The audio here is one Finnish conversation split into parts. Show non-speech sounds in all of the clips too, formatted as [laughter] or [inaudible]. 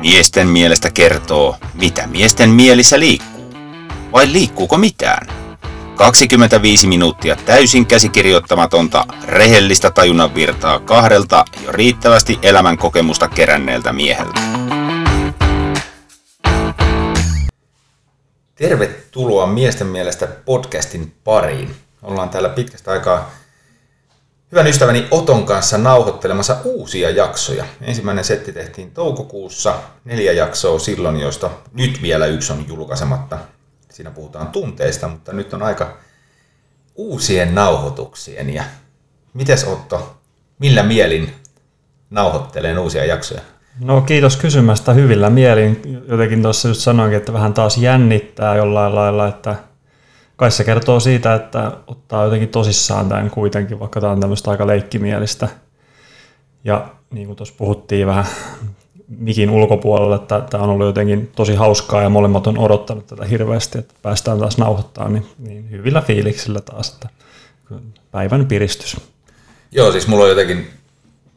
Miesten mielestä kertoo, mitä miesten mielissä liikkuu. Vai liikkuuko mitään? 25 minuuttia täysin käsikirjoittamatonta, rehellistä tajunnan virtaa kahdelta jo riittävästi elämän kokemusta keränneeltä mieheltä. Tervetuloa Miesten mielestä podcastin pariin. Ollaan täällä pitkästä aikaa hyvän ystäväni Oton kanssa nauhoittelemassa uusia jaksoja. Ensimmäinen setti tehtiin toukokuussa, neljä jaksoa silloin, joista nyt vielä yksi on julkaisematta. Siinä puhutaan tunteista, mutta nyt on aika uusien nauhoituksien. Ja mites Otto, millä mielin nauhoittelee uusia jaksoja? No kiitos kysymästä hyvillä mielin. Jotenkin tuossa just sanoinkin, että vähän taas jännittää jollain lailla, että kai se kertoo siitä, että ottaa jotenkin tosissaan tämän kuitenkin, vaikka tämä on tämmöistä aika leikkimielistä. Ja niin kuin tuossa puhuttiin vähän mikin ulkopuolella, että tämä on ollut jotenkin tosi hauskaa ja molemmat on odottanut tätä hirveästi, että päästään taas nauhoittaa, niin, niin hyvillä fiiliksillä taas, että päivän piristys. Joo, siis mulla on jotenkin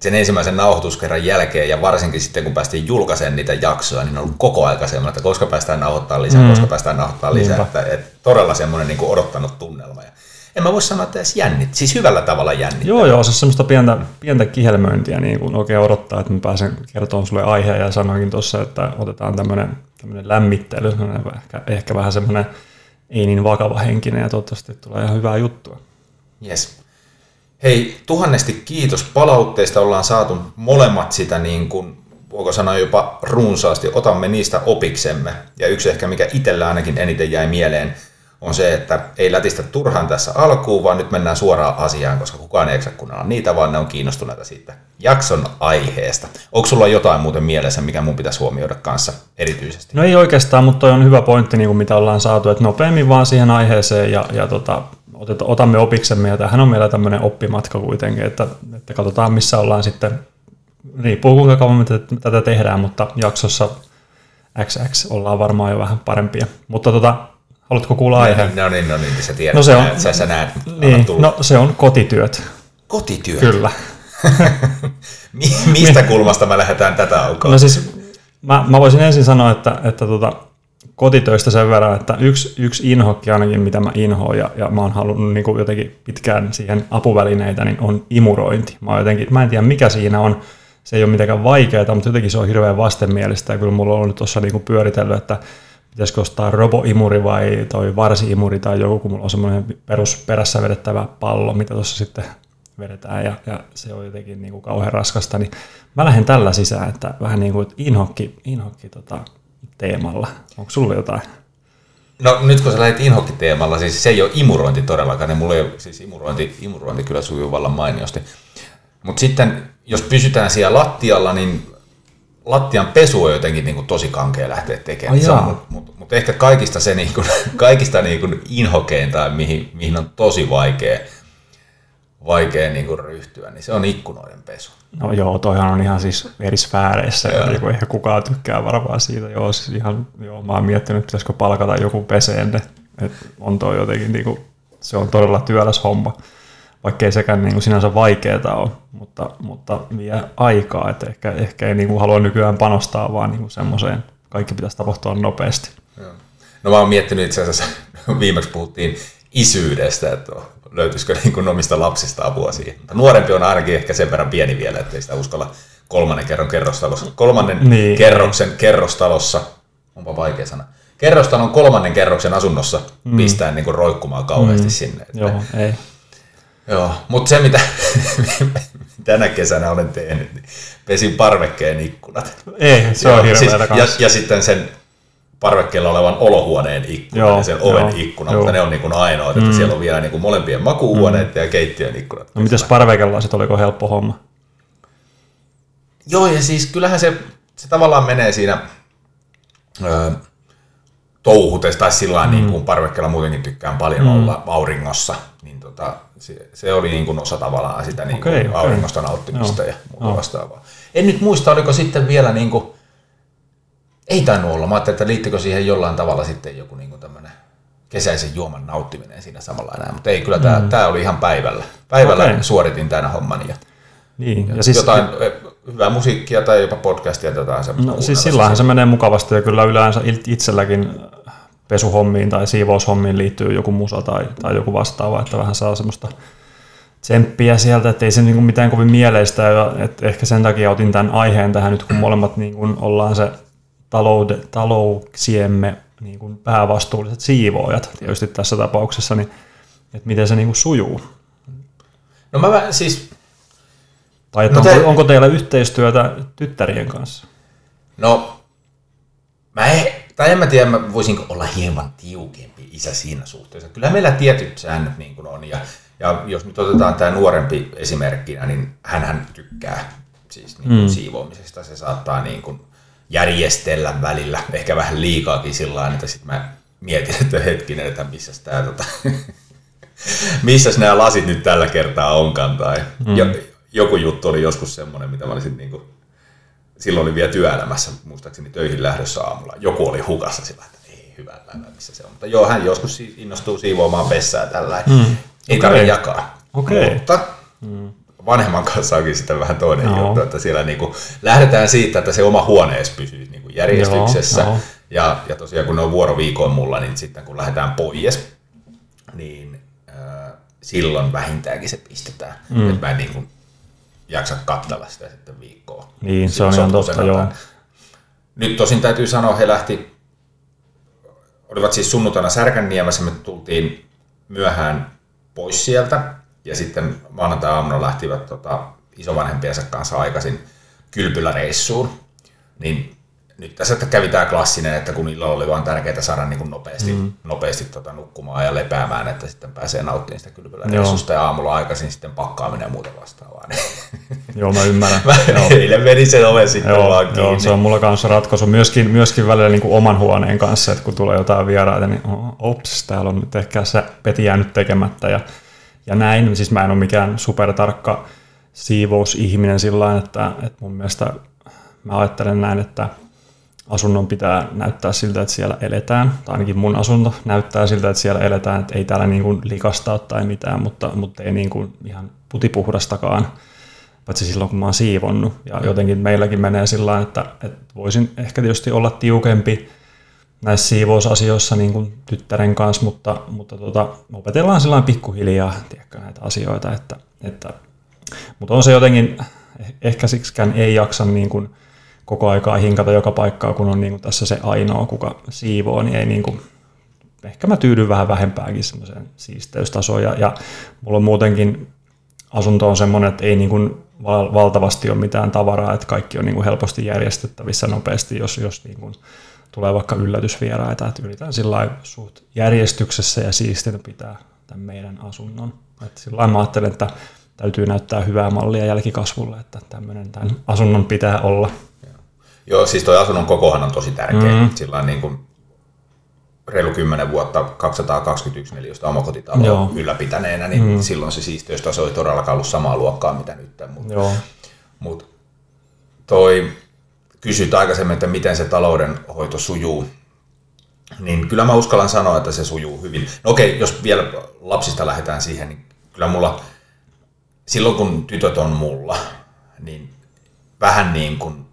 sen ensimmäisen nauhoituskerran jälkeen ja varsinkin sitten kun päästiin julkaisemaan niitä jaksoja, niin on ollut koko aika semmoinen, että koska päästään nauhoittamaan lisää, mm. koska päästään nauhoittamaan lisää, että, että, todella semmoinen niin kuin odottanut tunnelma. Ja en mä voi sanoa, että edes jännit, siis hyvällä tavalla jännittää. Joo, joo, se on semmoista pientä, pientä kihelmöintiä, niin kun oikein odottaa, että mä pääsen kertomaan sulle aiheen ja sanoinkin tuossa, että otetaan tämmöinen, tämmöinen lämmittely, ehkä, ehkä vähän semmoinen ei niin vakava henkinen ja toivottavasti tulee ihan hyvää juttua. Yes. Hei, tuhannesti kiitos palautteista. Ollaan saatu molemmat sitä niin kuin, voiko sanoa jopa runsaasti. Otamme niistä opiksemme. Ja yksi ehkä, mikä itsellä ainakin eniten jäi mieleen, on se, että ei lätistä turhaan tässä alkuun, vaan nyt mennään suoraan asiaan, koska kukaan ei kuunnella niitä, vaan ne on kiinnostuneita siitä jakson aiheesta. Onko sulla jotain muuten mielessä, mikä mun pitäisi huomioida kanssa erityisesti? No ei oikeastaan, mutta toi on hyvä pointti, niin kuin mitä ollaan saatu, että nopeammin vaan siihen aiheeseen ja, ja tota, otamme opiksemme, ja tämähän on meillä tämmöinen oppimatka kuitenkin, että, että katsotaan missä ollaan sitten, riippuu kuinka kauan me tätä tehdään, mutta jaksossa XX ollaan varmaan jo vähän parempia. Mutta tota, haluatko kuulla no, aiheen? No niin, no niin, sä tiedät, no se on, sä, sä näet, niin, no se on kotityöt. Kotityöt? Kyllä. [laughs] Mistä [laughs] kulmasta me lähdetään tätä aukoa? No siis mä, mä voisin ensin sanoa, että, että tota, kotitöistä sen verran, että yksi, yksi inhokki ainakin, mitä mä inhoan ja, ja mä oon halunnut niin kuin jotenkin pitkään siihen apuvälineitä, niin on imurointi. Mä, jotenkin, mä en tiedä mikä siinä on, se ei ole mitenkään vaikeaa, mutta jotenkin se on hirveän vastenmielistä. Ja kyllä mulla on nyt tuossa niin pyöritellyt, että pitäisikö ostaa roboimuri vai toi varsiimuri tai joku, kun mulla on semmoinen perus perässä vedettävä pallo, mitä tuossa sitten vedetään ja, ja se on jotenkin niin kuin kauhean raskasta, niin mä lähden tällä sisään, että vähän niin kuin inhokki, inhokki tota, teemalla. Onko sulla jotain? No nyt kun sä lähdit inhokki-teemalla, siis se ei ole imurointi todellakaan, niin mulla ei ole, siis imurointi, imurointi kyllä sujuu vallan mainiosti. Mutta sitten, jos pysytään siellä lattialla, niin lattian pesu on jotenkin niin kuin tosi kankea lähteä tekemään. Mutta mut, mut ehkä kaikista se niin kuin, [laughs] kaikista niin kuin inhokeinta, mihin, mihin on tosi vaikea vaikea niin kuin ryhtyä, niin se on ikkunoiden pesu. No joo, toihan on ihan siis eri sfääreissä, niin eihän kukaan tykkää varmaan siitä. Joo, siis ihan, joo, mä oon miettinyt, että pitäisikö palkata joku peseenne. että on toi jotenkin, niin kuin, se on todella työläs homma, vaikka ei sekään niin kuin sinänsä vaikeaa ole, mutta, mutta vie aikaa, että ehkä, ehkä ei niin kuin halua nykyään panostaa vaan niin semmoiseen, kaikki pitäisi tapahtua nopeasti. Joo. No mä oon miettinyt itse asiassa, [laughs] viimeksi puhuttiin isyydestä, että löytyisikö niin kuin omista lapsista apua siihen. Mutta nuorempi on ainakin ehkä sen verran pieni vielä, ettei sitä uskalla kolmannen kerron kerrostalossa. Kolmannen niin. kerroksen kerrostalossa, onpa vaikea sana, kerrostalon kolmannen kerroksen asunnossa mm. pistää niin kuin roikkumaan kauheasti mm. sinne. Että, Joo, ei. Joo, mutta se mitä [laughs] tänä kesänä olen tehnyt, niin pesin parvekkeen ikkunat. Ei, se on siis, ja, ja sitten sen parvekkeella olevan olohuoneen ikkuna joo, ja sen oven joo, ikkuna, joo. mutta ne on niin kuin ainoat, että mm. siellä on vielä niin kuin molempien makuuhuoneet mm. ja keittiön ikkunat. No mitäs parvekella sitten, oliko helppo homma? Joo, ja siis kyllähän se, se tavallaan menee siinä ö, touhutessa, tai sillä mm. niin kuin parvekkeella muutenkin tykkään paljon mm. olla auringossa, niin tota, se, se oli niin kuin osa tavallaan sitä niin kuin okay, auringosta okay. nauttimista joo. ja muuta vastaavaa. En nyt muista, oliko sitten vielä niin kuin ei tainnut olla. Mä ajattelin, että liittyykö siihen jollain tavalla sitten joku niin tämmöinen kesäisen juoman nauttiminen siinä samalla enää. Mutta ei, kyllä tämä, mm. tämä oli ihan päivällä. Päivällä okay. suoritin tämän homman. Ja, niin. ja, ja siis, jotain hyvää musiikkia tai jopa podcastia tai jotain semmoista. No siis sillähän se menee mukavasti ja kyllä yleensä itselläkin pesuhommiin tai siivoushommiin liittyy joku musa tai, tai joku vastaava, että vähän saa semmoista tsemppiä sieltä, että ei se niin kuin mitään kovin mieleistä, ja että ehkä sen takia otin tämän aiheen tähän nyt, kun molemmat niin kuin ollaan se taloude, talouksiemme niin kuin päävastuulliset siivoojat tietysti tässä tapauksessa, niin että miten se niin kuin sujuu. No mä siis... Tai että no onko, te... onko teillä yhteistyötä tyttärien kanssa? No, mä en, tai en mä tiedä, mä voisinko olla hieman tiukempi isä siinä suhteessa. Kyllä meillä tietyt säännöt niin kuin on, ja, ja jos nyt otetaan tämä nuorempi esimerkkinä, niin hän tykkää siis niin kuin mm. siivoamisesta. Se saattaa niin kuin järjestellä välillä, ehkä vähän liikaakin sillä tavalla, että sitten mä mietin, että hetkinen, että missä tämä tota, [laughs] missä nämä lasit nyt tällä kertaa onkaan, tai mm. jo, joku juttu oli joskus semmoinen, mitä mä olisin niin kuin, silloin oli vielä työelämässä, muistaakseni töihin lähdössä aamulla. Joku oli hukassa sillä, että ei hyvä päivä, missä se on. Mutta joo, hän joskus innostuu siivoamaan vessää tällä. Mm. Ei okay. tarvitse jakaa. Okay. Mutta mm. Vanhemman kanssa onkin sitten vähän toinen no. juttu, että siellä niin kuin lähdetään siitä, että se oma huonees pysyy niin kuin järjestyksessä. Joo, Ja, ja tosiaan kun ne on vuoroviikoin mulla, niin sitten kun lähdetään pois, niin äh, silloin vähintäänkin se pistetään. Mm. Että mä en niin kuin jaksa katsella sitä sitten viikkoa. Niin, se on ihan totta, joo. Nyt tosin täytyy sanoa, he lähti, olivat siis sunnuntaina Särkänniemessä, me tultiin myöhään pois sieltä, ja sitten maanantai-aamuna lähtivät tota, isovanhempiensa kanssa aikaisin kylpyläreissuun, niin nyt tässä että kävi tämä klassinen, että kun illalla oli vain tärkeää saada niin kuin nopeasti, mm. nopeasti tota nukkumaan ja lepäämään, että sitten pääsee nauttimaan sitä kylpyläreissusta ja aamulla aikaisin sitten pakkaaminen ja muuta vastaavaa. [laughs] Joo, mä ymmärrän. mä joo. eilen meni sen oven sitten joo, vaan kiinni. Joo, se on mulla kanssa ratkaisu. Myöskin, myöskin välillä niin kuin oman huoneen kanssa, että kun tulee jotain vieraita, niin ops, täällä on nyt ehkä se peti jäänyt tekemättä ja, ja näin. Siis mä en ole mikään supertarkka siivousihminen sillä että, että mun mielestä mä ajattelen näin, että asunnon pitää näyttää siltä, että siellä eletään, tai ainakin mun asunto näyttää siltä, että siellä eletään, että ei täällä niin kuin likasta tai mitään, mutta, mutta ei niin kuin ihan putipuhdastakaan, paitsi silloin kun mä oon siivonnut. Ja jotenkin meilläkin menee sillä että, että voisin ehkä tietysti olla tiukempi näissä siivousasioissa niin kuin tyttären kanssa, mutta, mutta tota, opetellaan sillä pikkuhiljaa tiedätkö, näitä asioita, että, että, mutta on se jotenkin, ehkä siksikään ei jaksa niin kuin, koko aikaa hinkata joka paikkaa, kun on niin kuin tässä se ainoa, kuka siivoo, niin ei niin kuin, ehkä mä tyydyn vähän vähempääkin semmoiseen siisteystasoon. Ja, ja mulla on muutenkin asunto on semmoinen, että ei niin kuin valtavasti ole mitään tavaraa, että kaikki on niin kuin helposti järjestettävissä nopeasti, jos, jos niin kuin tulee vaikka yllätysvieraita, että yritän sillä suht järjestyksessä ja siistinä pitää tämän meidän asunnon. Että sillä mä ajattelen, että täytyy näyttää hyvää mallia jälkikasvulle, että tämmöinen tämän asunnon pitää olla. Joo, siis tuo asunnon kokohan on tosi tärkeä. Mm. Sillä niin kuin reilu 10 vuotta 221 neliöstä omakotitaloa Joo. ylläpitäneenä, niin mm. silloin se siisteystaso ei todellakaan ollut samaa luokkaa mitä nyt. Mutta mut toi kysyt aikaisemmin, että miten se taloudenhoito sujuu, niin kyllä mä uskallan sanoa, että se sujuu hyvin. No okei, jos vielä lapsista lähdetään siihen, niin kyllä mulla, silloin kun tytöt on mulla, niin vähän niin kuin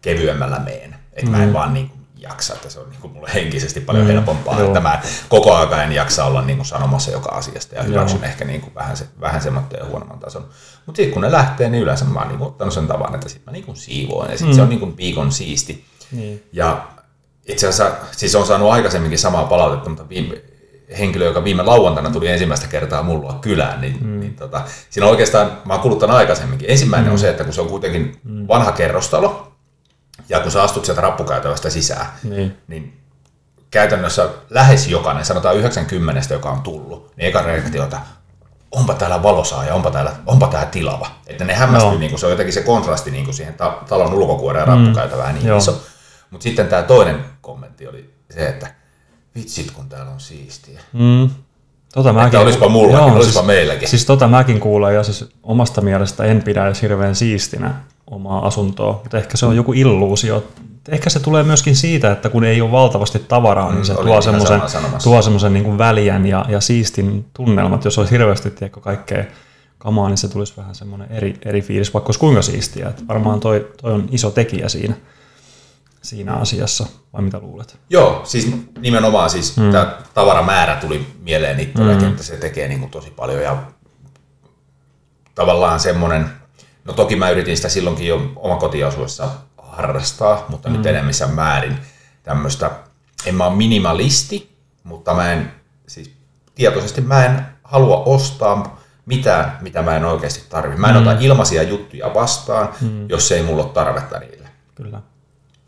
kevyemmällä meen. Että mm. mä en mm. vaan niin jaksa, että se on niin kuin mulle henkisesti paljon mm. helpompaa, Joo. että mä koko ajan en jaksa olla niin kuin sanomassa joka asiasta ja hyväksyn Joo. ehkä niin kuin vähän, se, vähän semmoinen ja huonomman tason. Mutta sitten kun ne lähtee, niin yleensä mä oon niin ottanut sen tavan, että sitten mä niin kuin siivoin ja sitten mm. se on niin kuin viikon siisti. Niin. Ja itse asiassa siis on saanut aikaisemminkin samaa palautetta, mutta viime, henkilö, joka viime lauantaina tuli ensimmäistä kertaa mulla kylään, niin, mm. niin tota, siinä oikeastaan, mä oon kuluttanut aikaisemminkin. Ensimmäinen mm. on se, että kun se on kuitenkin mm. vanha kerrostalo, ja kun sä astut sieltä rappukäytävästä sisään, niin, niin käytännössä lähes jokainen, sanotaan 90, joka on tullut, niin eka reaktio on, onpa täällä valosaa ja onpa täällä, onpa täällä tilava. Että ne hämmästyy, no. niin se on jotenkin se kontrasti niin kuin siihen ta- talon ulkokuoreen ja rappukäytävään niin Joo. iso. Mutta sitten tämä toinen kommentti oli se, että vitsit kun täällä on siistiä. Mm. Tota mäkin, että olisipa mulla, joo, olisipa siis, meilläkin. Siis tota mäkin kuulen ja siis omasta mielestä en pidä edes hirveän siistinä omaa asuntoa, mutta ehkä se on joku illuusio. Ehkä se tulee myöskin siitä, että kun ei ole valtavasti tavaraa, niin mm, se tuo semmoisen, tuo semmoisen niin väliän ja, ja siistin tunnelmat. Jos olisi hirveästi tiedätkö, kaikkea kamaa, niin se tulisi vähän semmoinen eri, eri fiilis, vaikka olisi kuinka siistiä. Että varmaan toi, toi on iso tekijä siinä, siinä asiassa, vai mitä luulet? Joo, siis nimenomaan siis mm. tämä tavaramäärä tuli mieleen itselläkin, mm. että se tekee niin kuin tosi paljon ja tavallaan semmoinen, no toki mä yritin sitä silloinkin jo omakotiasuessa harrastaa, mutta mm. nyt enemmissä määrin tämmöistä, en mä ole minimalisti, mutta mä en, siis tietoisesti mä en halua ostaa mitään, mitä mä en oikeasti tarvitse. Mä en mm. ota ilmaisia juttuja vastaan, mm. jos ei mulla ole tarvetta niille. Kyllä.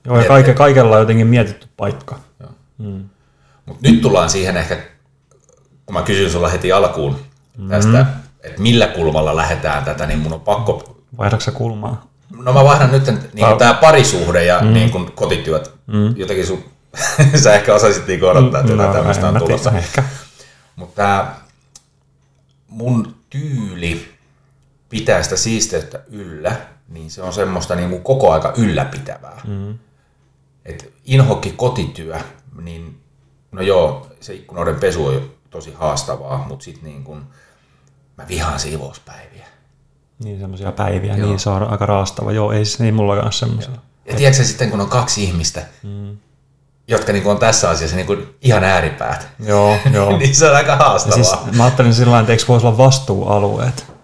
Joo, ja kaike, kaikella on jotenkin mietitty paikka. Mm. Mut nyt tullaan siihen ehkä, kun mä kysyn sulla heti alkuun mm. tästä, että millä kulmalla lähdetään tätä, niin mun on pakko... Vaihdaksa kulmaa? No mä vaihdan nyt niin tämä parisuhde ja mm. niin kuin kotityöt. Mm. Jotenkin sun, [laughs] sä ehkä osaisit niin odottaa, että jotain no, tämmöistä on tulossa. Mutta tämä mun tyyli pitää sitä siisteyttä yllä, niin se on semmoista niin kuin koko aika ylläpitävää. Mm. Et inhokki kotityö, niin no joo, se ikkunoiden pesu on tosi haastavaa, mutta sitten niin kuin, mä vihaan siivouspäiviä. Niin semmoisia päiviä, joo. niin se on aika raastava. Joo, ei, ei mullakaan semmoisia. Ja tiedätkö sitten, kun on kaksi ihmistä, mm. jotka niin on tässä asiassa niin kuin ihan ääripäät, joo, [laughs] joo. niin se on aika haastavaa. Siis, mä ajattelin sillä että eikö voisi olla vastuualueet?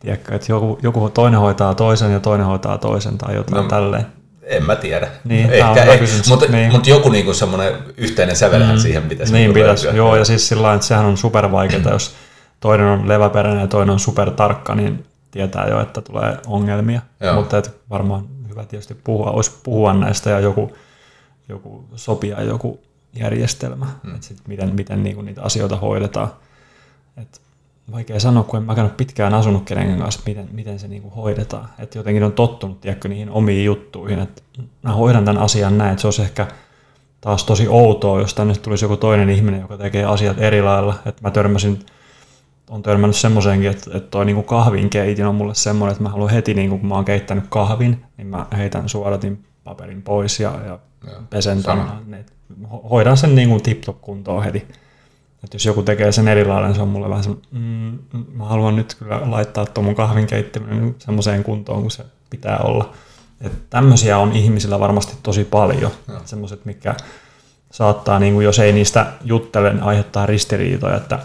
Tiedätkö, että joku, joku toinen hoitaa toisen ja toinen hoitaa toisen tai jotain no, tälleen. En mä tiedä. Niin, Ehkä ei, mutta, niin. mutta joku niinku semmoinen yhteinen sävelhän mm, siihen pitäisi Niin niinku pitäisi, löytyä. joo, ja siis sillä että sehän on supervaikeaa, jos toinen on leväperäinen ja toinen on supertarkka, niin tietää jo, että tulee ongelmia. Joo. Mutta et varmaan hyvä tietysti puhua, olisi puhua näistä ja joku, joku sopia joku järjestelmä, mm. että sit miten, miten niinku niitä asioita hoidetaan. Et vaikea sanoa, kun en mä ole pitkään asunut kenenkään kanssa, miten, miten se niinku hoidetaan. Että jotenkin on tottunut tiedätkö, niihin omiin juttuihin, että mä hoidan tämän asian näin, että se olisi ehkä taas tosi outoa, jos tänne tulisi joku toinen ihminen, joka tekee asiat eri lailla. Että mä törmäsin, on törmännyt semmoiseenkin, että, että toi niinku kahvin keitin on mulle semmoinen, että mä haluan heti, niinku, kun mä oon keittänyt kahvin, niin mä heitän suodatin paperin pois ja, ja, ja pesen tämän. Hoidan sen niinku tip-top kuntoon heti että jos joku tekee sen eri lailla, niin se on mulle vähän semmoinen, mm, mä haluan nyt kyllä laittaa tuon mun kahvin keittäminen semmoiseen kuntoon, kun se pitää olla. Että tämmöisiä on ihmisillä varmasti tosi paljon. Semmoiset, mikä saattaa, niin kuin jos ei niistä juttele, niin aiheuttaa ristiriitoja, että,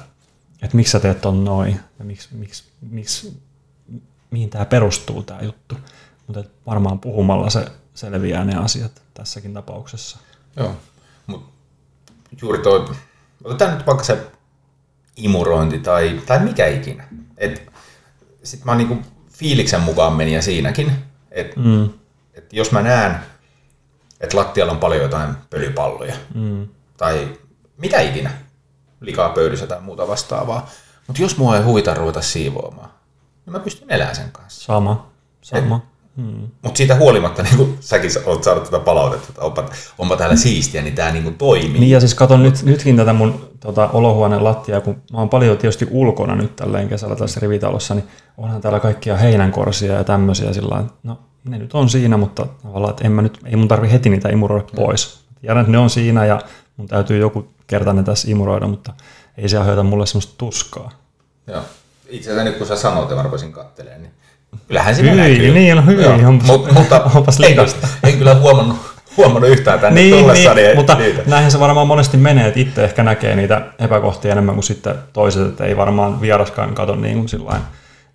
että miksi sä teet ton noin, ja miksi, miksi, miksi, mihin tämä perustuu tämä juttu. Mutta varmaan puhumalla se selviää ne asiat tässäkin tapauksessa. Joo, mutta juuri toi otetaan nyt vaikka se imurointi tai, tai mikä ikinä. Sitten mä niinku fiiliksen mukaan meni siinäkin, että mm. et jos mä näen, että lattialla on paljon jotain pölypalloja mm. tai mitä ikinä, likaa pöydissä tai muuta vastaavaa, mutta jos mua ei huvita ruveta siivoamaan, niin mä pystyn elämään sen kanssa. Sama, sama. Et, Hmm. Mutta siitä huolimatta, niin kuin säkin olet saanut tätä palautetta, että onpa, onpa täällä siistiä, niin tämä niin toimii. Niin ja siis katon nyt, nytkin tätä mun tota, olohuoneen lattia, kun mä oon paljon tietysti ulkona nyt tälleen kesällä tässä rivitalossa, niin onhan täällä kaikkia heinänkorsia ja tämmöisiä sillä no ne nyt on siinä, mutta tavallaan, että en mä nyt, ei mun tarvi heti niitä imuroida pois. Tiedän, että ne on siinä ja mun täytyy joku kerta ne tässä imuroida, mutta ei se aiheuta mulle semmoista tuskaa. Joo. Itse asiassa nyt kun sä sanoit ja mä rupesin kattelemaan, niin Kyllähän siinä hyi, näkyy. Niin, on hyvin. Joo, onpas, Mut, [laughs] mutta onpas en, en, kyllä huomannut, huomannut yhtään tänne niin, tullessa. Niin, mutta niitä. näinhän se varmaan monesti menee, että itse ehkä näkee niitä epäkohtia enemmän kuin sitten toiset, että ei varmaan vieraskaan kato niin kuin sillain,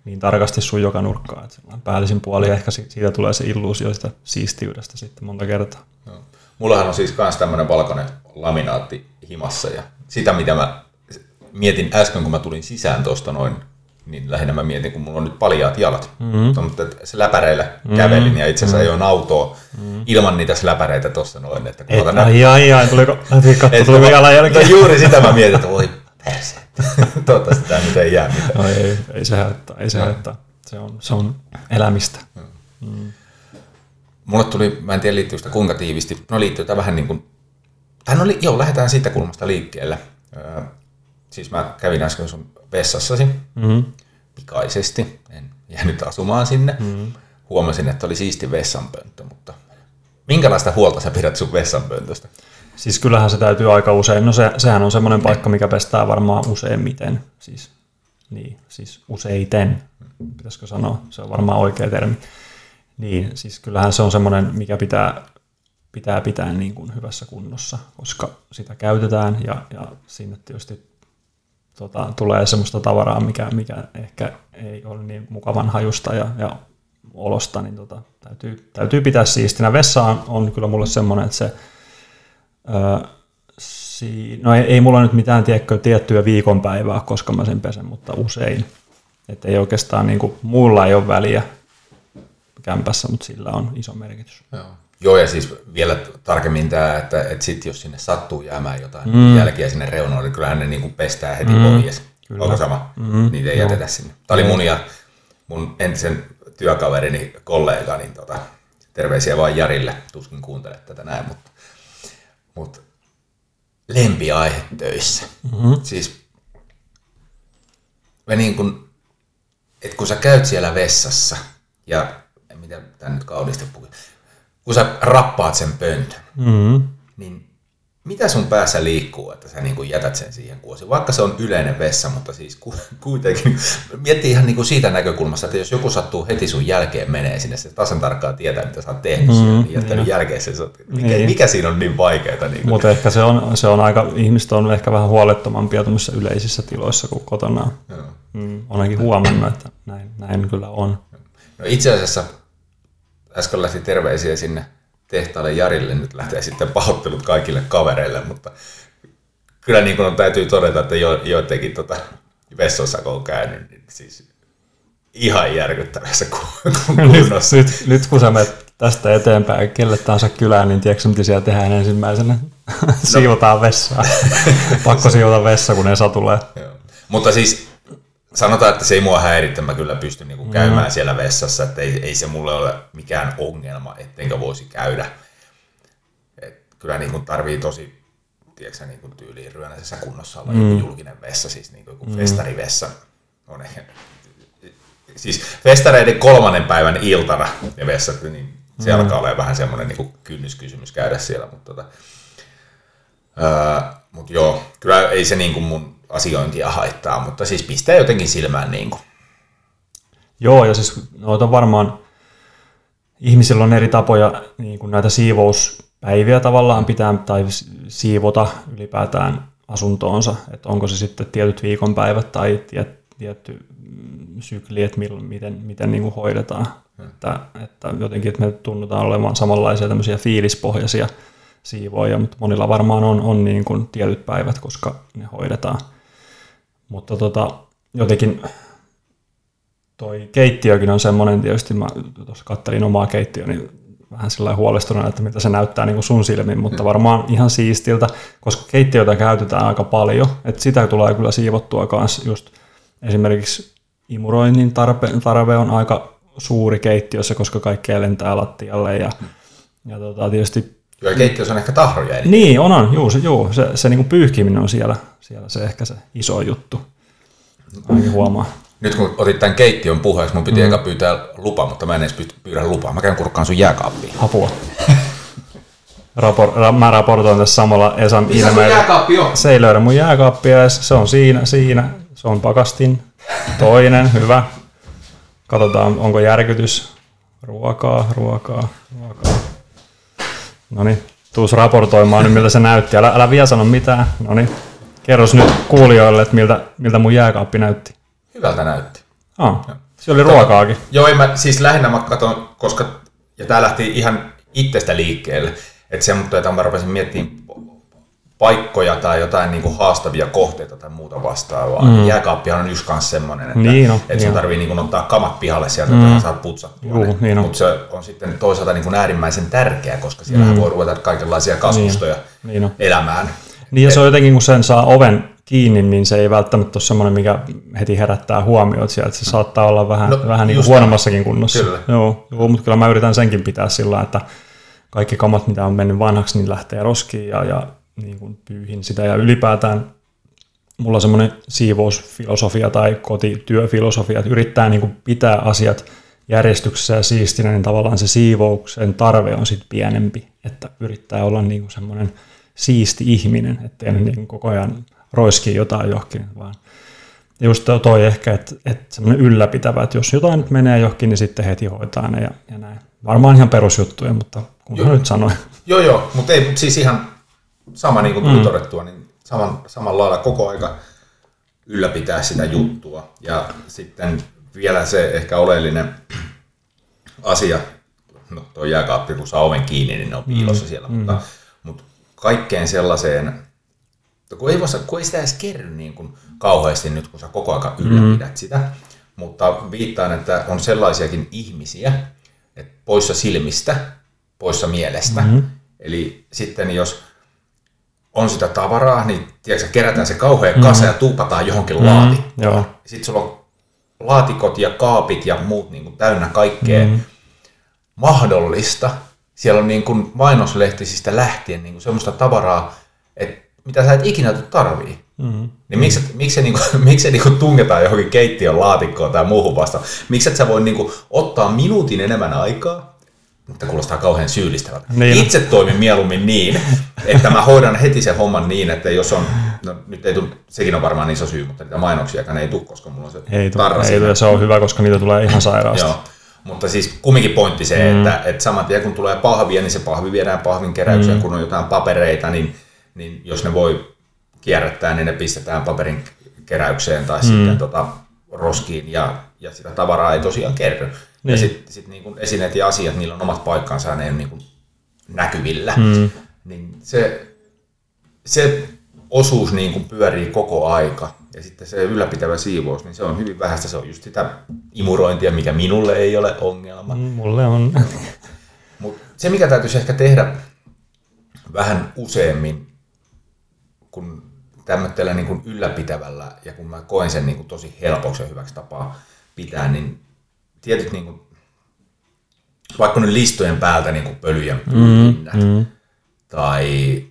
niin tarkasti sun joka nurkkaa. Että päällisin puoli ehkä siitä tulee se illuusio sitä siistiydestä sitten monta kertaa. No. Mullahan on siis myös tämmöinen valkoinen laminaatti himassa ja sitä mitä mä mietin äsken, kun mä tulin sisään tuosta noin niin lähinnä mä mietin, kun mulla on nyt paljaat jalat. Mm-hmm. Mutta se läpäreillä mm-hmm. kävelin ja itse asiassa mm-hmm. ajoin autoa mm-hmm. ilman niitä läpäreitä tuossa noin. Että kun Et, ai, ai, ai, ai, tuliko, [laughs] tuliko, tuliko jalanjälkeen? No juuri sitä mä mietin, että voi perse. [laughs] Toivottavasti tämä nyt ei jää mitään. No ei, ei se haittaa, ei se no. haittaa. Se on, se on elämistä. Mm. Mulle tuli, mä en tiedä liittyy sitä kuinka tiivisti, no liittyy tämä vähän niin kuin, tai no joo, lähdetään siitä kulmasta liikkeelle. Siis mä kävin äsken sun vessassasi mm-hmm. pikaisesti. En jäänyt asumaan sinne. Mm-hmm. Huomasin, että oli siisti vessanpönttö, mutta minkälaista huolta sä pidät sun vessanpöntöstä? Siis kyllähän se täytyy aika usein, no se, sehän on semmoinen paikka, mikä pestää varmaan useimmiten. Siis Niin, siis useiten, pitäisikö sanoa, se on varmaan oikea termi. Niin, siis kyllähän se on semmoinen, mikä pitää pitää pitää niin kuin hyvässä kunnossa, koska sitä käytetään ja, ja sinne tietysti tota, tulee semmoista tavaraa, mikä, mikä ehkä ei ole niin mukavan hajusta ja, ja olosta, niin tota, täytyy, täytyy pitää siistinä. Vessa on, on kyllä mulle semmoinen, että se, öö, si, no ei, ei mulla nyt mitään tiedätkö, tiettyä viikonpäivää, koska mä sen pesen, mutta usein. Että ei oikeastaan, niin kuin, muulla ei ole väliä kämpässä, mutta sillä on iso merkitys. Joo. Joo, ja siis vielä tarkemmin tämä, että, että sit jos sinne sattuu jäämään jotain mm. jälkiä sinne reunoille, niin kyllähän ne niin kuin pestää heti mm. pois. Kyllä. Onko sama? Mm. Niitä ei Joo. jätetä sinne. Tämä oli mun ja mun entisen työkaverini kollega, niin tota, terveisiä vaan Jarille, tuskin kuuntelet tätä näin, mutta, mutta lempiaihe töissä. Mm-hmm. Siis me niin kuin, että kun sä käyt siellä vessassa ja mitä tämä nyt kauniisti puhuu, kun sä rappaat sen pöntön, mm-hmm. niin mitä sun päässä liikkuu, että sä niin kuin jätät sen siihen kuosi? Vaikka se on yleinen vessa, mutta siis kuitenkin miettii ihan niin kuin siitä näkökulmasta, että jos joku sattuu heti sun jälkeen menee sinne, se tasan tarkkaan tietää, mitä sä oot tehnyt mm, niin jättänyt jälkeen sen, mikä, niin. mikä siinä on niin vaikeaa? Niin mutta ehkä se on, se on aika, ihmiset on ehkä vähän huolettomampia yleisissä tiloissa kuin kotona. Mm, olenkin huomannut, että näin, näin kyllä on. No itse asiassa äsken lähti terveisiä sinne tehtaalle Jarille, nyt lähtee sitten pahoittelut kaikille kavereille, mutta kyllä niin kuin täytyy todeta, että jo, joidenkin tota, vessossa kun on käynyt, niin siis ihan järkyttävässä kunnossa. nyt, nyt, nyt kun sä menet tästä eteenpäin kelle tahansa kylään, niin tiedätkö mitä siellä tehdään ensimmäisenä? No. [laughs] Siivotaan vessaa. [laughs] Pakko siivota vessa, kun Esa tulee. Joo. Mutta siis sanotaan, että se ei mua häiritse, mä kyllä pystyn niinku käymään mm. siellä vessassa, että ei, ei se mulle ole mikään ongelma, ettenkö voisi käydä. Et kyllä niinku tarvii tosi, tiedätkö niinku tyyliin ryönäisessä kunnossa olla mm. julkinen vessa, siis niinku joku mm. festarivessa on ehkä, siis festareiden kolmannen päivän iltana ja vessat, niin se mm. alkaa olla vähän semmoinen niinku kynnyskysymys käydä siellä, mutta tota, öö, mut joo, kyllä ei se niinku mun asiointia haittaa, mutta siis pistää jotenkin silmään niin kuin. Joo, ja siis noita varmaan ihmisillä on eri tapoja niin kuin näitä siivouspäiviä tavallaan pitää tai siivota ylipäätään asuntoonsa, että onko se sitten tietyt viikonpäivät tai tiet, tietty sykli, että miten, miten niin kuin hoidetaan. Hmm. Että, että jotenkin, että me tunnutaan olemaan samanlaisia tämmöisiä fiilispohjaisia siivoja, mutta monilla varmaan on, on niin kuin tietyt päivät, koska ne hoidetaan. Mutta tota, jotenkin toi keittiökin on semmoinen, tietysti mä tuossa kattelin omaa keittiöä, niin vähän sillä huolestuneena, että mitä se näyttää niin kuin sun silmin, mutta mm. varmaan ihan siistiltä, koska keittiötä käytetään aika paljon, että sitä tulee kyllä siivottua kanssa just esimerkiksi imuroinnin tarpe, tarve on aika suuri keittiössä, koska kaikkea lentää lattialle ja, ja tota, tietysti Joo, keittiössä on ehkä tahroja. Eli... Niin, on, on. Juu, se, juu, se, se niin kuin pyyhkiminen on siellä, siellä se ehkä se iso juttu. Ainakin huomaa. Nyt kun otit tämän keittiön puheeksi, mun piti mm. eka pyytää lupa, mutta mä en edes pyydä lupaa. Mä käyn kurkkaan sun jääkaappiin. Apua. Rapor, ra, mä raportoin tässä samalla Esan ilmeellä. Se ei löydä mun jääkaappia se on siinä, siinä. Se on pakastin. Toinen, [laughs] hyvä. Katsotaan, onko järkytys. Ruokaa, ruokaa, ruokaa. No niin, tuus raportoimaan nyt, miltä se näytti. Älä, älä vielä sano mitään. No niin, kerros nyt kuulijoille, että miltä, miltä mun jääkaappi näytti. Hyvältä näytti. Ah, se oli ruokaakin. Joo, mä, siis lähinnä mä katson, koska, ja tää lähti ihan itsestä liikkeelle, että se, mutta että mä rupesin miettimään paikkoja tai jotain niin kuin haastavia kohteita tai muuta vastaavaa. Mm. Jääkaappihan on just kanssa semmoinen, että, niin no, että sun tarvii niin kuin ottaa kamat pihalle sieltä, mm. että saat putsattua Juu, niin Mutta se on sitten toisaalta niin kuin äärimmäisen tärkeä, koska siellä mm. voi ruveta kaikenlaisia kasvustoja niin. Niin elämään. Niin ja se on jotenkin, kun sen saa oven kiinni, niin se ei välttämättä ole semmoinen, mikä heti herättää huomioon siellä, että se saattaa olla vähän, no, vähän niin kuin huonommassakin kunnossa. Kyllä. Joo, joo, mutta kyllä mä yritän senkin pitää sillä että kaikki kamat, mitä on mennyt vanhaksi, niin lähtee roskiin ja, ja niin kuin pyyhin sitä ja ylipäätään mulla on semmoinen siivousfilosofia tai kotityöfilosofia, että yrittää niin kuin pitää asiat järjestyksessä ja siistinä, niin tavallaan se siivouksen tarve on sitten pienempi, että yrittää olla niin kuin semmoinen siisti ihminen, ettei ne niin koko ajan roiski jotain johonkin, vaan just toi ehkä, että, että semmoinen ylläpitävä, että jos jotain nyt menee johonkin, niin sitten heti hoitaa ne ja, ja näin. Varmaan ihan perusjuttuja, mutta kun nyt sanoin. Joo, joo, mutta ei, mutta siis ihan sama niin kuin tuli mm. todettua, niin saman, samalla lailla koko aika ylläpitää sitä juttua. Ja sitten vielä se ehkä oleellinen asia, no tuo jääkaappi, kun saa oven kiinni, niin ne on piilossa mm. siellä, mm. mutta, mutta kaikkeen sellaiseen, kun ei, voisi, kun ei sitä edes kerry niin kuin kauheasti nyt, kun sä koko ajan ylläpidät mm. sitä, mutta viittaan, että on sellaisiakin ihmisiä, että poissa silmistä, poissa mielestä. Mm-hmm. Eli sitten jos on sitä tavaraa, niin tiedätkö, kerätään se kauhean mm-hmm. kasa ja tuupataan johonkin mm-hmm. laatikkoon. Sitten sulla on laatikot ja kaapit ja muut niin kuin täynnä kaikkea mm-hmm. mahdollista. Siellä on niin kuin mainoslehtisistä lähtien niin kuin semmoista tavaraa, että mitä sä et ikinä tarvii. Mm-hmm. Niin miksi, miksi se, niinku, [laughs] miksi se niinku tungetaan johonkin keittiön laatikkoon tai muuhun vasta? Miksi et sä voi niinku ottaa minuutin enemmän aikaa, mutta kuulostaa kauhean syyllistävältä. Niin. Itse toimin mieluummin niin, että mä hoidan heti sen homman niin, että jos on, no nyt ei tule, sekin on varmaan iso syy, mutta niitä mainoksiakaan ei tule, koska mulla on se ei tarra ei tule, se on hyvä, koska niitä tulee ihan sairaasti. Joo. Mutta siis kumminkin pointti se, mm. että, että saman tien kun tulee pahvia, niin se pahvi viedään pahvin keräykseen, mm. kun on jotain papereita, niin, niin jos ne voi kierrättää, niin ne pistetään paperin keräykseen tai mm. sitten tota, roskiin ja, ja sitä tavaraa ei tosiaan kerry. Niin. Ja sitten sit niin esineet ja asiat, niillä on omat paikkansa ja ne on niin näkyvillä. Mm. Niin se, se osuus niin kuin pyörii koko aika. Ja sitten se ylläpitävä siivous, niin se on hyvin vähäistä. Se on just sitä imurointia, mikä minulle ei ole ongelma. Mm, mulle on. [laughs] Mut se, mikä täytyisi ehkä tehdä vähän useammin, kun tämmöisellä niin kuin ylläpitävällä, ja kun mä koen sen niin kuin tosi helpoksi ja hyväksi tapaa pitää, niin tietyt niin kuin, vaikka nyt listojen päältä niin kuin pölyjen pyynnät, mm, mm. tai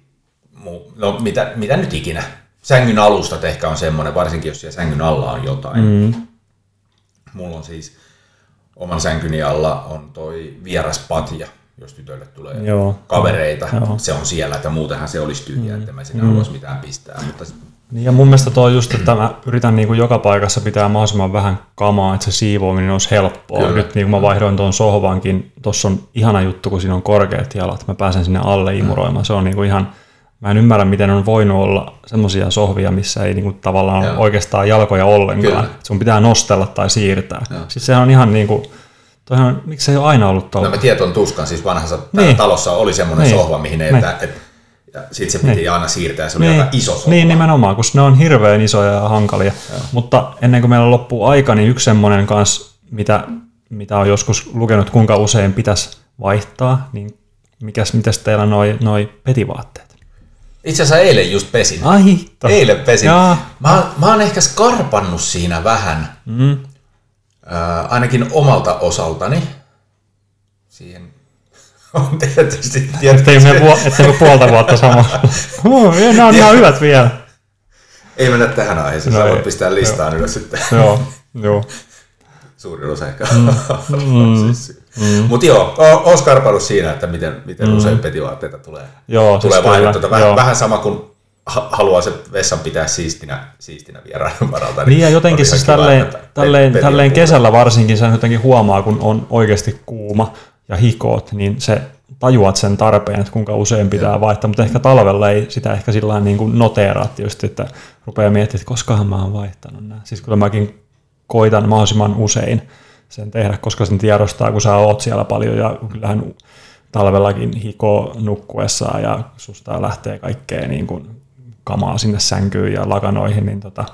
no, mitä, mitä nyt ikinä. Sängyn alustat ehkä on semmoinen, varsinkin jos siellä sängyn alla on jotain. Mm. Mulla on siis oman sänkyni alla on toi vieras patja, jos tytölle tulee Joo. kavereita. Joo. Se on siellä, että muutenhan se olisi tyhjä, mm. että mä sinne mm. haluaisi mitään pistää. Mutta niin ja mun mielestä tuo just, että mä yritän niin kuin joka paikassa pitää mahdollisimman vähän kamaa, että se siivoaminen olisi helppoa. Kyllä. Nyt niin kuin mä vaihdoin tuon sohvankin, tuossa on ihana juttu, kun siinä on korkeat jalat, mä pääsen sinne alle imuroimaan. Se on niin kuin ihan, mä en ymmärrä, miten on voinut olla semmoisia sohvia, missä ei niin kuin tavallaan Joo. oikeastaan jalkoja ollenkaan. Kyllä. Sun pitää nostella tai siirtää. Joo. Siis sehän on ihan niin kuin, toihan, miksi se ei ole aina ollut tuolla? No mä tiedän tuskan, siis vanhassa niin. talossa oli semmoinen niin. sohva, mihin ei, niin. että, että ja sitten se piti niin. aina siirtää, se oli niin. aika iso sohva. Niin nimenomaan, koska ne on hirveän isoja ja hankalia. Ja. Mutta ennen kuin meillä loppuu aika, niin yksi semmoinen kanssa, mitä, mitä on joskus lukenut, kuinka usein pitäisi vaihtaa, niin mikäs, mitäs teillä noi, noi petivaatteet? Itse asiassa eilen just pesin. Ai hitto. Eilen pesin. Mä, mä oon ehkä skarpannut siinä vähän, mm. äh, ainakin omalta osaltani. Siihen on tietysti. tietysti. Ettei me, vu- ettei me puolta vuotta sama. no, nämä, on, nämä on hyvät vielä. Ei mennä tähän aiheeseen, no sä voit pistää listaan ylös sitten. Joo, joo. Suurin osa ehkä mm. [laughs] mm. siis. mm. Mutta joo, oon skarpannut siinä, että miten, miten mm. usein petivaatteita tulee, joo, tulee siis vaihdettua. Vähän, vähän sama kuin haluaa se vessan pitää siistinä, siistinä vieraan varalta. Niin, niin ja jotenkin siis tälleen, tälleen, tälleen kesällä varsinkin sen jotenkin huomaa, kun on oikeasti kuuma, ja hikoot, niin se tajuat sen tarpeen, että kuinka usein pitää ja. vaihtaa, mutta ehkä talvella ei sitä ehkä sillä niin kuin noteeraa tietysti, että rupeaa miettimään, että koskahan mä oon vaihtanut nämä. Siis kyllä mäkin koitan mahdollisimman usein sen tehdä, koska sen tiedostaa, kun sä oot siellä paljon ja kyllähän talvellakin hiko nukkuessaan ja susta lähtee kaikkea niin kuin kamaa sinne sänkyyn ja lakanoihin, niin tota,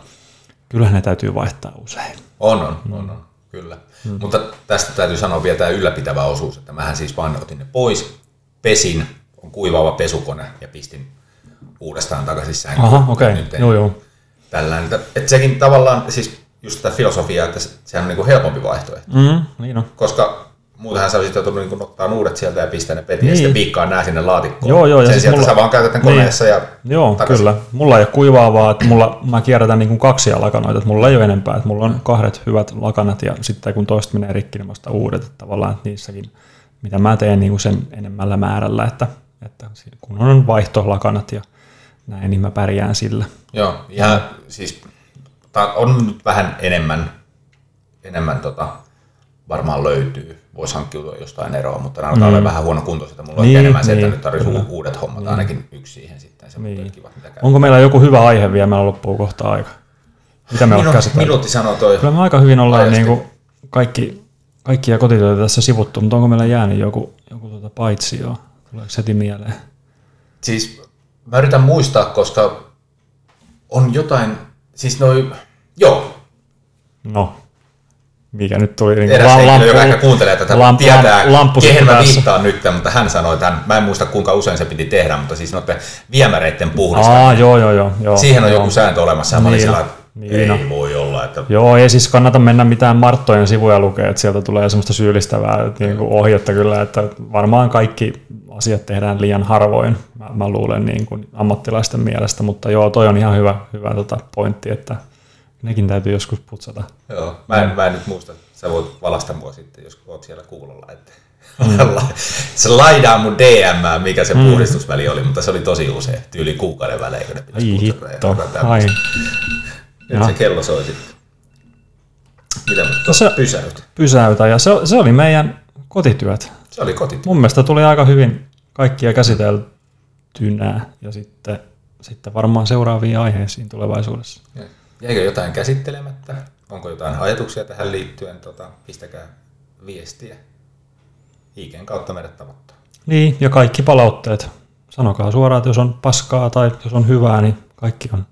kyllähän ne täytyy vaihtaa usein. On, on, on, on. Kyllä. Hmm. Mutta tästä täytyy sanoa vielä tämä ylläpitävä osuus, että mähän siis vaan otin ne pois, pesin, on kuivaava pesukone ja pistin uudestaan takaisin sänkyyn. Aha, okei. Okay. Joo, joo. Tällainen, että sekin tavallaan, siis just tätä filosofiaa, että sehän on niin kuin helpompi vaihtoehto. Mm, niin on. Koska muutenhan sä olisit joutunut niin ottaa uudet sieltä ja pistää ne petiin niin. ja sitten piikkaa nää sinne laatikkoon. Joo, joo. Ja Sen siis sieltä mulla... sä vaan käytät ne niin. koneessa ja Joo, takaisin. kyllä. Mulla ei ole kuivaavaa, että mulla, mä kierrätän niin kuin kaksia lakanoita, että mulla ei ole enempää. Että mulla on kahdet hyvät lakanat ja sitten kun toista menee rikki, niin mä uudet. Että tavallaan että niissäkin, mitä mä teen niin kuin sen enemmällä määrällä, että, että kun on vaihtolakanat ja näin, niin mä pärjään sillä. Joo, ja siis on nyt vähän enemmän, enemmän tota, varmaan löytyy. Voisi hankkiutua jostain eroa, mutta nämä Mm. olla vähän huono kuntoiset. Mulla on Niin, niin, enemmän se, että niin, nyt tarvitsisi kyllä. uudet hommat, ainakin yksi siihen sitten. Se Niin. niin. kiva, mitä käy. Onko meillä joku hyvä aihe vielä? Meillä loppuu kohta aika. Mitä me ollaan Minu, minuutti sanoo toi. Kyllä me aika hyvin ollaan niin kuin kaikki, kaikkia kotitöitä tässä sivuttu, mutta onko meillä jäänyt joku, joku tuota paitsi jo? Tuleeko heti mieleen? Siis mä yritän muistaa, koska on jotain, siis noi, joo, No, mikä nyt tuli niin eräs henkilö, joka ehkä kuuntelee tätä, lamp- tietää, lamp- lamppu kehen mä viittaan nyt, mutta hän sanoi, että hän, mä en muista kuinka usein se piti tehdä, mutta siis noiden viemäreiden puhdistaminen. Aa, joo, joo, joo. joo Siihen on joo. joku sääntö olemassa ja Niin sillä että Niin ei voi olla, että Joo, ei siis kannata mennä mitään Marttojen sivuja lukea, että sieltä tulee semmoista syyllistävää niin kuin ohjetta kyllä, että varmaan kaikki asiat tehdään liian harvoin, mä, mä luulen niin kuin ammattilaisten mielestä, mutta joo, toi on ihan hyvä, hyvä tota pointti, että nekin täytyy joskus putsata. Joo, mä en, mä en nyt muista. Sä voit valasta mua sitten, jos oot siellä kuulolla. Että Mm. [laughs] se laidaa mun DM, mikä se puhdistusväli oli, mutta se oli tosi usein, tyyli kuukauden välein, kun ne pitäisi Ai putsata. ja ai. Nyt se Ja. kello soi sitten. Mitä mutta se- pysäyt? Pysäytä, ja se, se oli meidän kotityöt. Se oli kotityö. Mun mielestä tuli aika hyvin kaikkia käsiteltynä, ja sitten, sitten varmaan seuraaviin aiheisiin tulevaisuudessa. Jäikö jotain käsittelemättä? Onko jotain ajatuksia tähän liittyen? Tota, pistäkää viestiä. Iken kautta meidät tavoittaa. Niin, ja kaikki palautteet. Sanokaa suoraan, että jos on paskaa tai jos on hyvää, niin kaikki, on,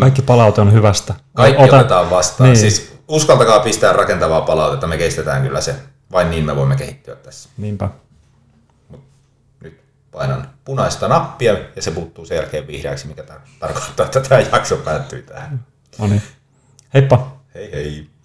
kaikki palaute on hyvästä. Kaikki Ota- otetaan vastaan. Niin. Siis uskaltakaa pistää rakentavaa palautetta, me kestetään kyllä se. Vain niin me voimme kehittyä tässä. Niinpä. Nyt painan punaista nappia ja se puuttuu sen jälkeen vihreäksi, mikä tar- tarkoittaa, että tämä jakso päättyy tähän. No niin. Heippa! Hei hei!